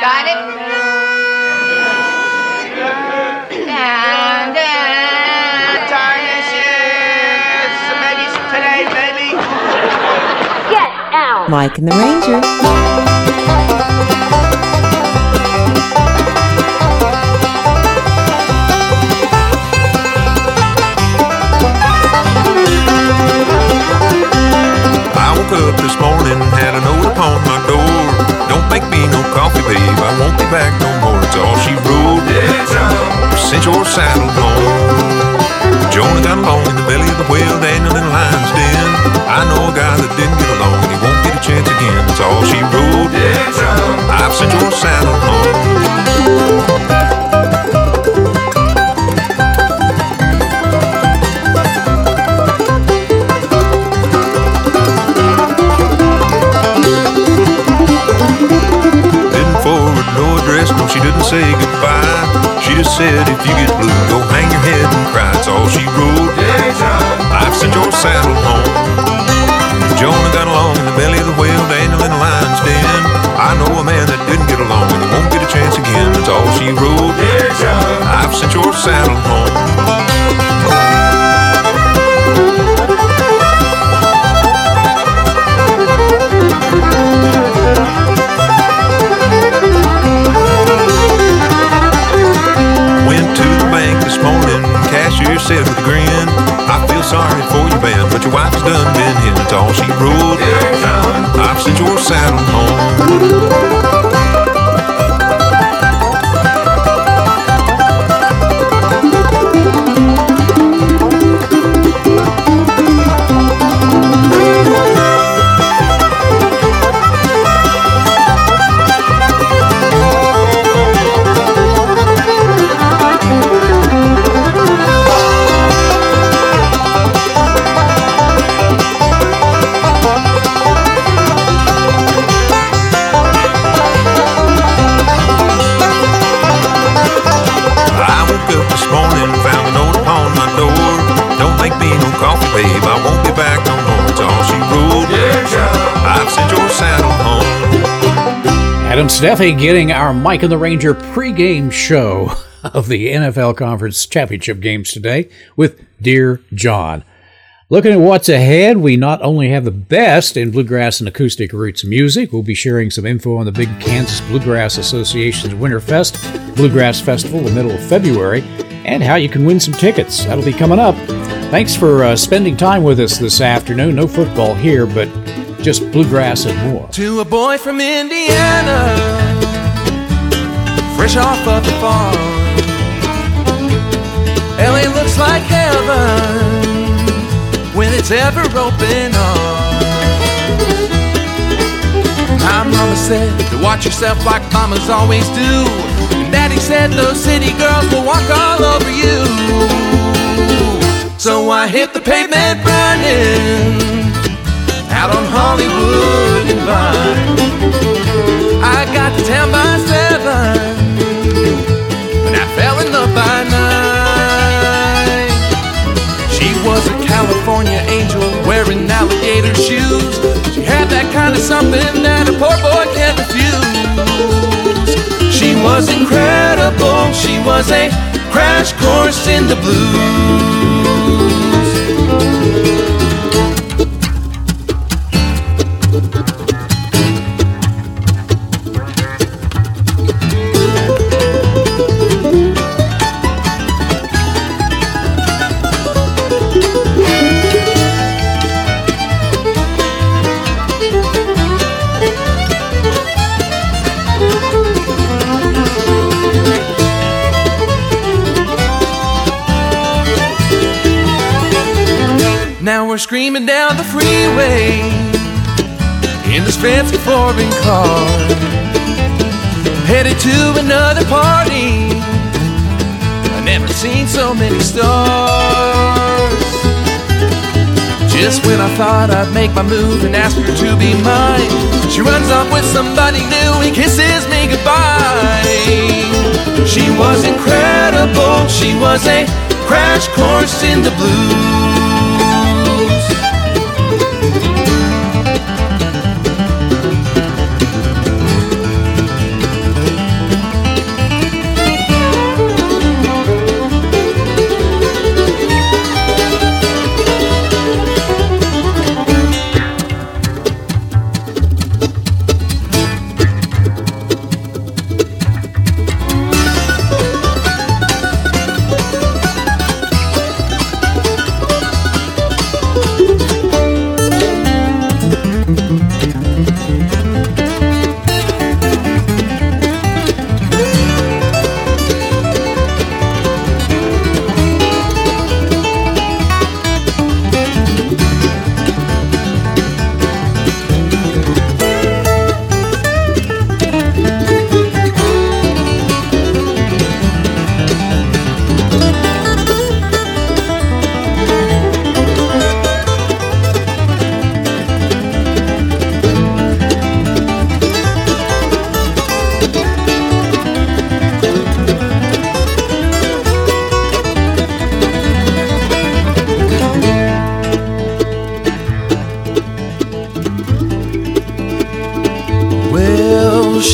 got it? Down, down. Uh, Tarnishes, maybe it's today, maybe. Get out! Mike and the Ranger. I woke up this morning, had a note upon my door. Don't make me no coffee, babe. I won't be back no more. It's all she wrote. Since your saddle home. Jonah got along in the belly of the whale, Daniel in the lion's den. I know a guy that didn't get along, and he won't get a chance again. That's all she wrote. I've sent your saddle home. She didn't say goodbye. She just said, if you get blue, go hang your head and cry. It's all she wrote. I've sent your saddle home. Jonah got along in the belly of the whale, Daniel in the lion's den. I know a man that didn't get along, and he won't get a chance again. That's all she wrote. I've sent your saddle home. Wife's done been. It's all she rode. wrote. I've sent your saddle home. Adam Steffi getting our Mike and the Ranger pregame show of the NFL Conference Championship games today with Dear John. Looking at what's ahead, we not only have the best in bluegrass and acoustic roots music, we'll be sharing some info on the big Kansas Bluegrass Association's Winterfest Bluegrass Festival in the middle of February, and how you can win some tickets. That'll be coming up. Thanks for uh, spending time with us this afternoon. No football here, but just bluegrass and more. To a boy from Indiana, fresh off of the farm. LA looks like heaven when it's ever open arms. My mama said to watch yourself like mamas always do. And daddy said those city girls will walk all over you. So I hit the pavement running out on Hollywood and Vine. I got to town by seven, and I fell in love by nine. She was a California angel wearing alligator shoes. She had that kind of something that a poor boy can't refuse. She was incredible. She was a crash course in the blues. Foreign car, headed to another party. I never seen so many stars. Just when I thought I'd make my move and ask her to be mine, she runs off with somebody new and kisses me goodbye. She was incredible. She was a crash course in the blues.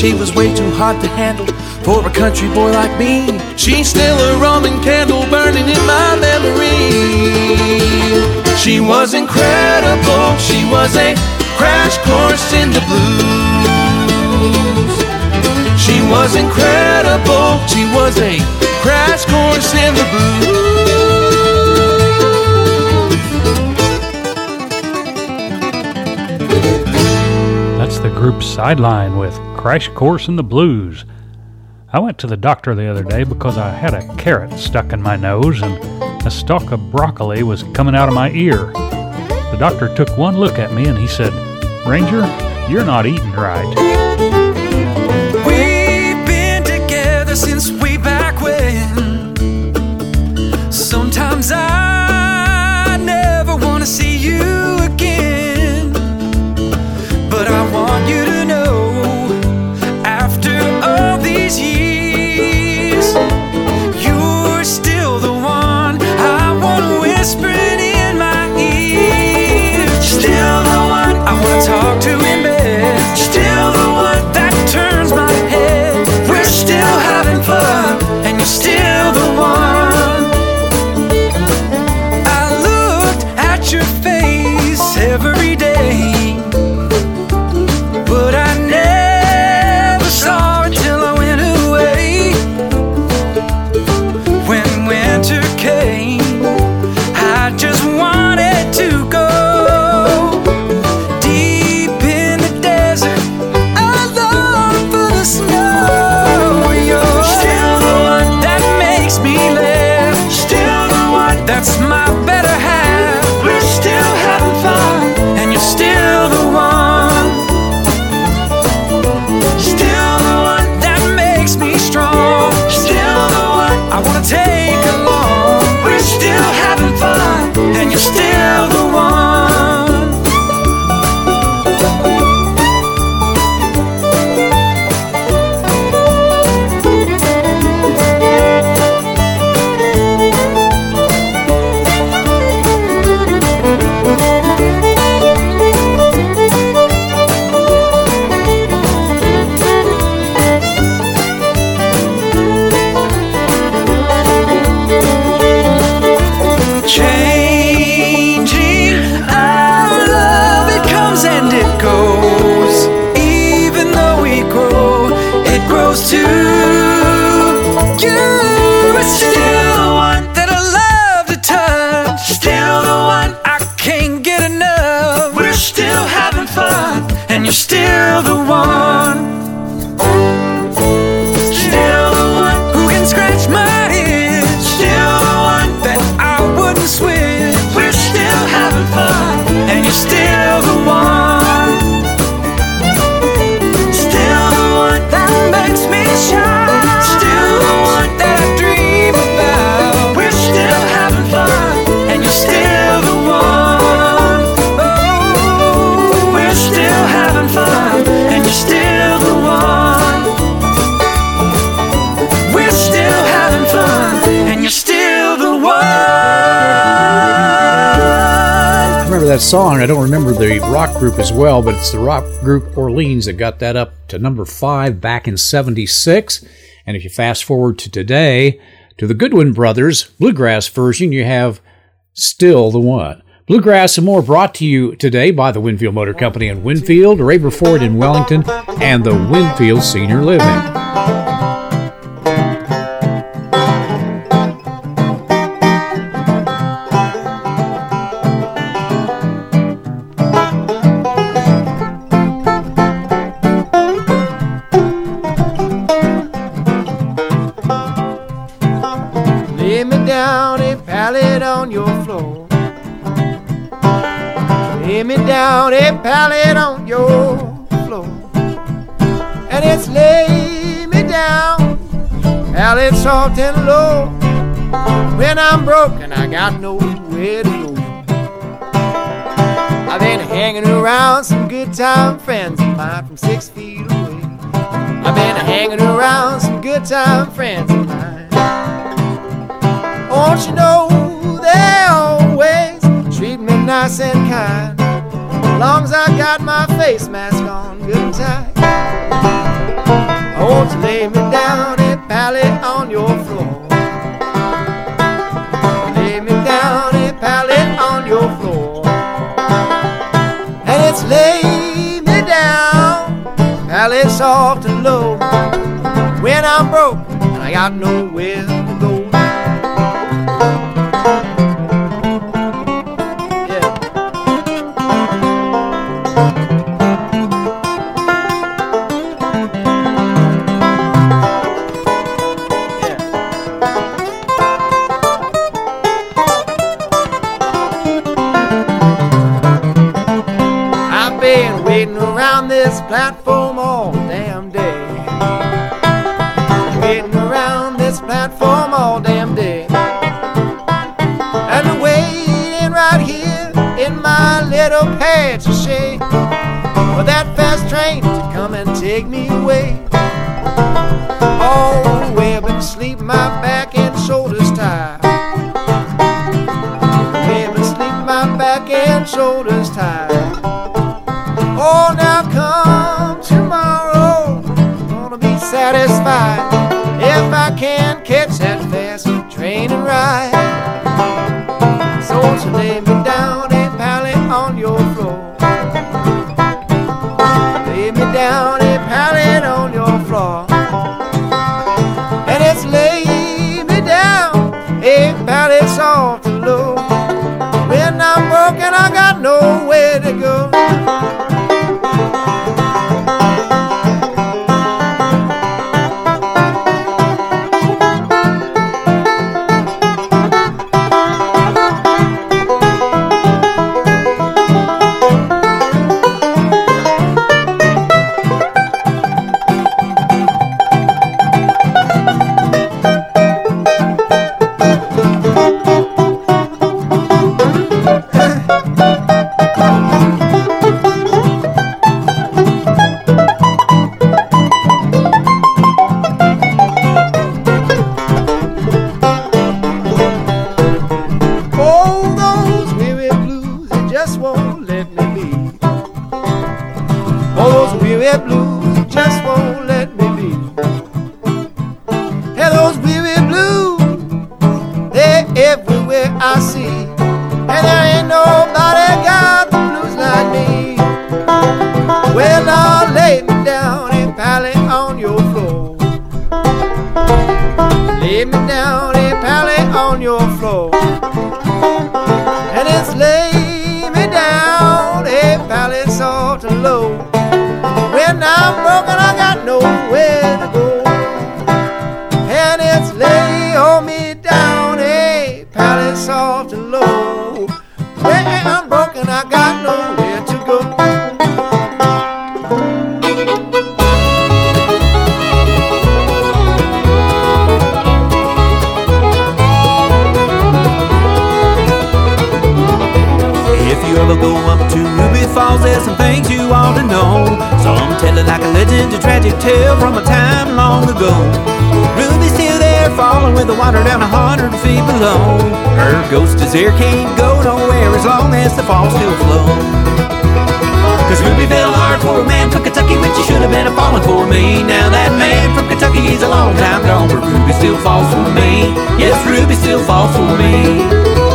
She was way too hard to handle for a country boy like me. She's still a Roman candle burning in my memory. She was incredible. She was a crash course in the blues. She was incredible. She was a crash course in the blues. The group Sideline with Crash Course in the Blues. I went to the doctor the other day because I had a carrot stuck in my nose and a stalk of broccoli was coming out of my ear. The doctor took one look at me and he said, Ranger, you're not eating right. That song. I don't remember the rock group as well, but it's the rock group Orleans that got that up to number five back in 76. And if you fast forward to today, to the Goodwin Brothers bluegrass version, you have Still the One. Bluegrass and more brought to you today by the Winfield Motor Company in Winfield, Raber Ford in Wellington, and the Winfield Senior Living. Lay me down a pallet on your floor. And it's lay me down, pallet soft and low. When I'm broken, I got nowhere to go. I've been hanging around some good time friends of mine from six feet away. I've been hanging around some good time friends of mine. Won't you know they always treat me nice and kind? Long as I got my face mask on good and tight. Won't you lay me down a pallet on your floor? Lay me down a pallet on your floor. And it's lay me down, pallet soft and low. When I'm broke and I got nowhere platform all damn day. Waiting around this platform all damn day. And I'm waiting right here in my little patch of shade for that fast train to come and take me away. Oh, where but sleep my back and shoulders tired. Sleep my back and shoulders tired. Satisfied if I can catch that fast train and ride. So you lay me down a pallet on your floor? Lay me down a pallet on your floor. And it's lay me down a pallet soft and low. When I'm broken, I got nowhere to go. Me down there's some things you ought to know. Some tell it like a legend, a tragic tale from a time long ago. Ruby's still there, falling with the water down a hundred feet below. Her ghost is there, can't go nowhere as long as the falls still flow. Cause Ruby fell hard for a man from Kentucky when she should have been a falling for me. Now that man from Kentucky is a long time gone, but Ruby still falls for me. Yes, Ruby still falls for me.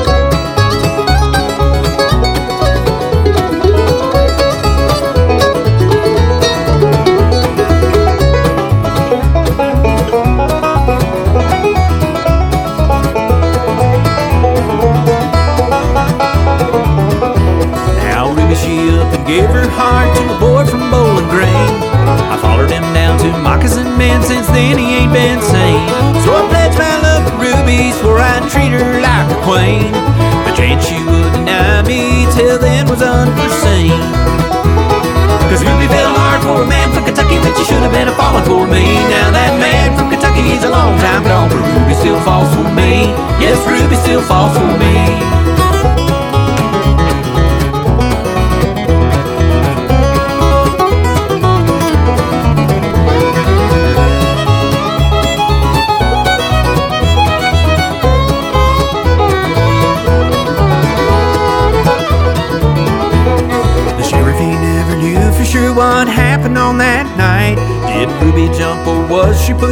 For me. Now that man from Kentucky is a long time gone, but Ruby still falls for me. Yes, Ruby still falls for me.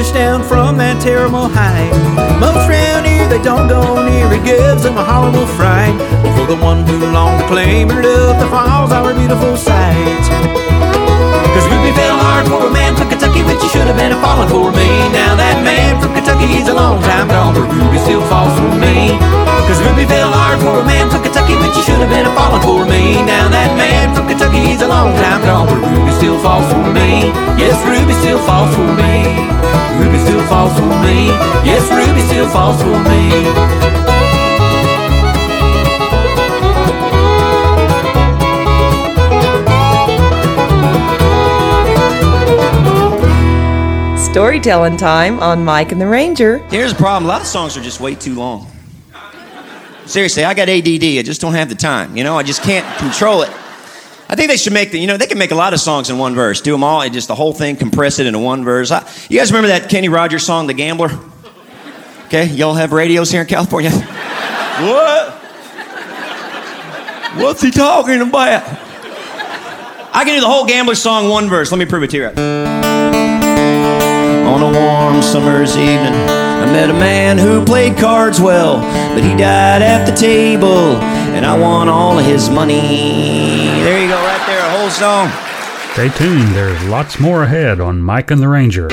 Pushed down from that terrible height? Most round here they don't go near, it gives them a horrible fright. For the one who longed to claim her love, the falls a beautiful sight. Cause Ruby fell hard for a man from Kentucky when she should have been a falling for me. Now that man from Kentucky, he's a long time gone, but Ruby still falls for me. Cause Ruby fell hard for a man from Kentucky when she should have been a falling for me. Now that man from Kentucky, he's a long time gone, but Ruby still falls for me. Yes, Ruby still falls for me. Ruby still falls for me. Yes, Ruby still falls for me. Storytelling time on Mike and the Ranger. Here's the problem. A lot of songs are just way too long. Seriously, I got ADD. I just don't have the time. You know, I just can't control it. I think they should make the, you know, they can make a lot of songs in one verse. Do them all, and just the whole thing, compress it into one verse. I, you guys remember that Kenny Rogers song, The Gambler? Okay, y'all have radios here in California? what? What's he talking about? I can do the whole Gambler song one verse. Let me prove it to you. On a warm summer's evening, I met a man who played cards well, but he died at the table, and I won all of his money. There you go, right there, a whole song. Stay tuned, there's lots more ahead on Mike and the Ranger.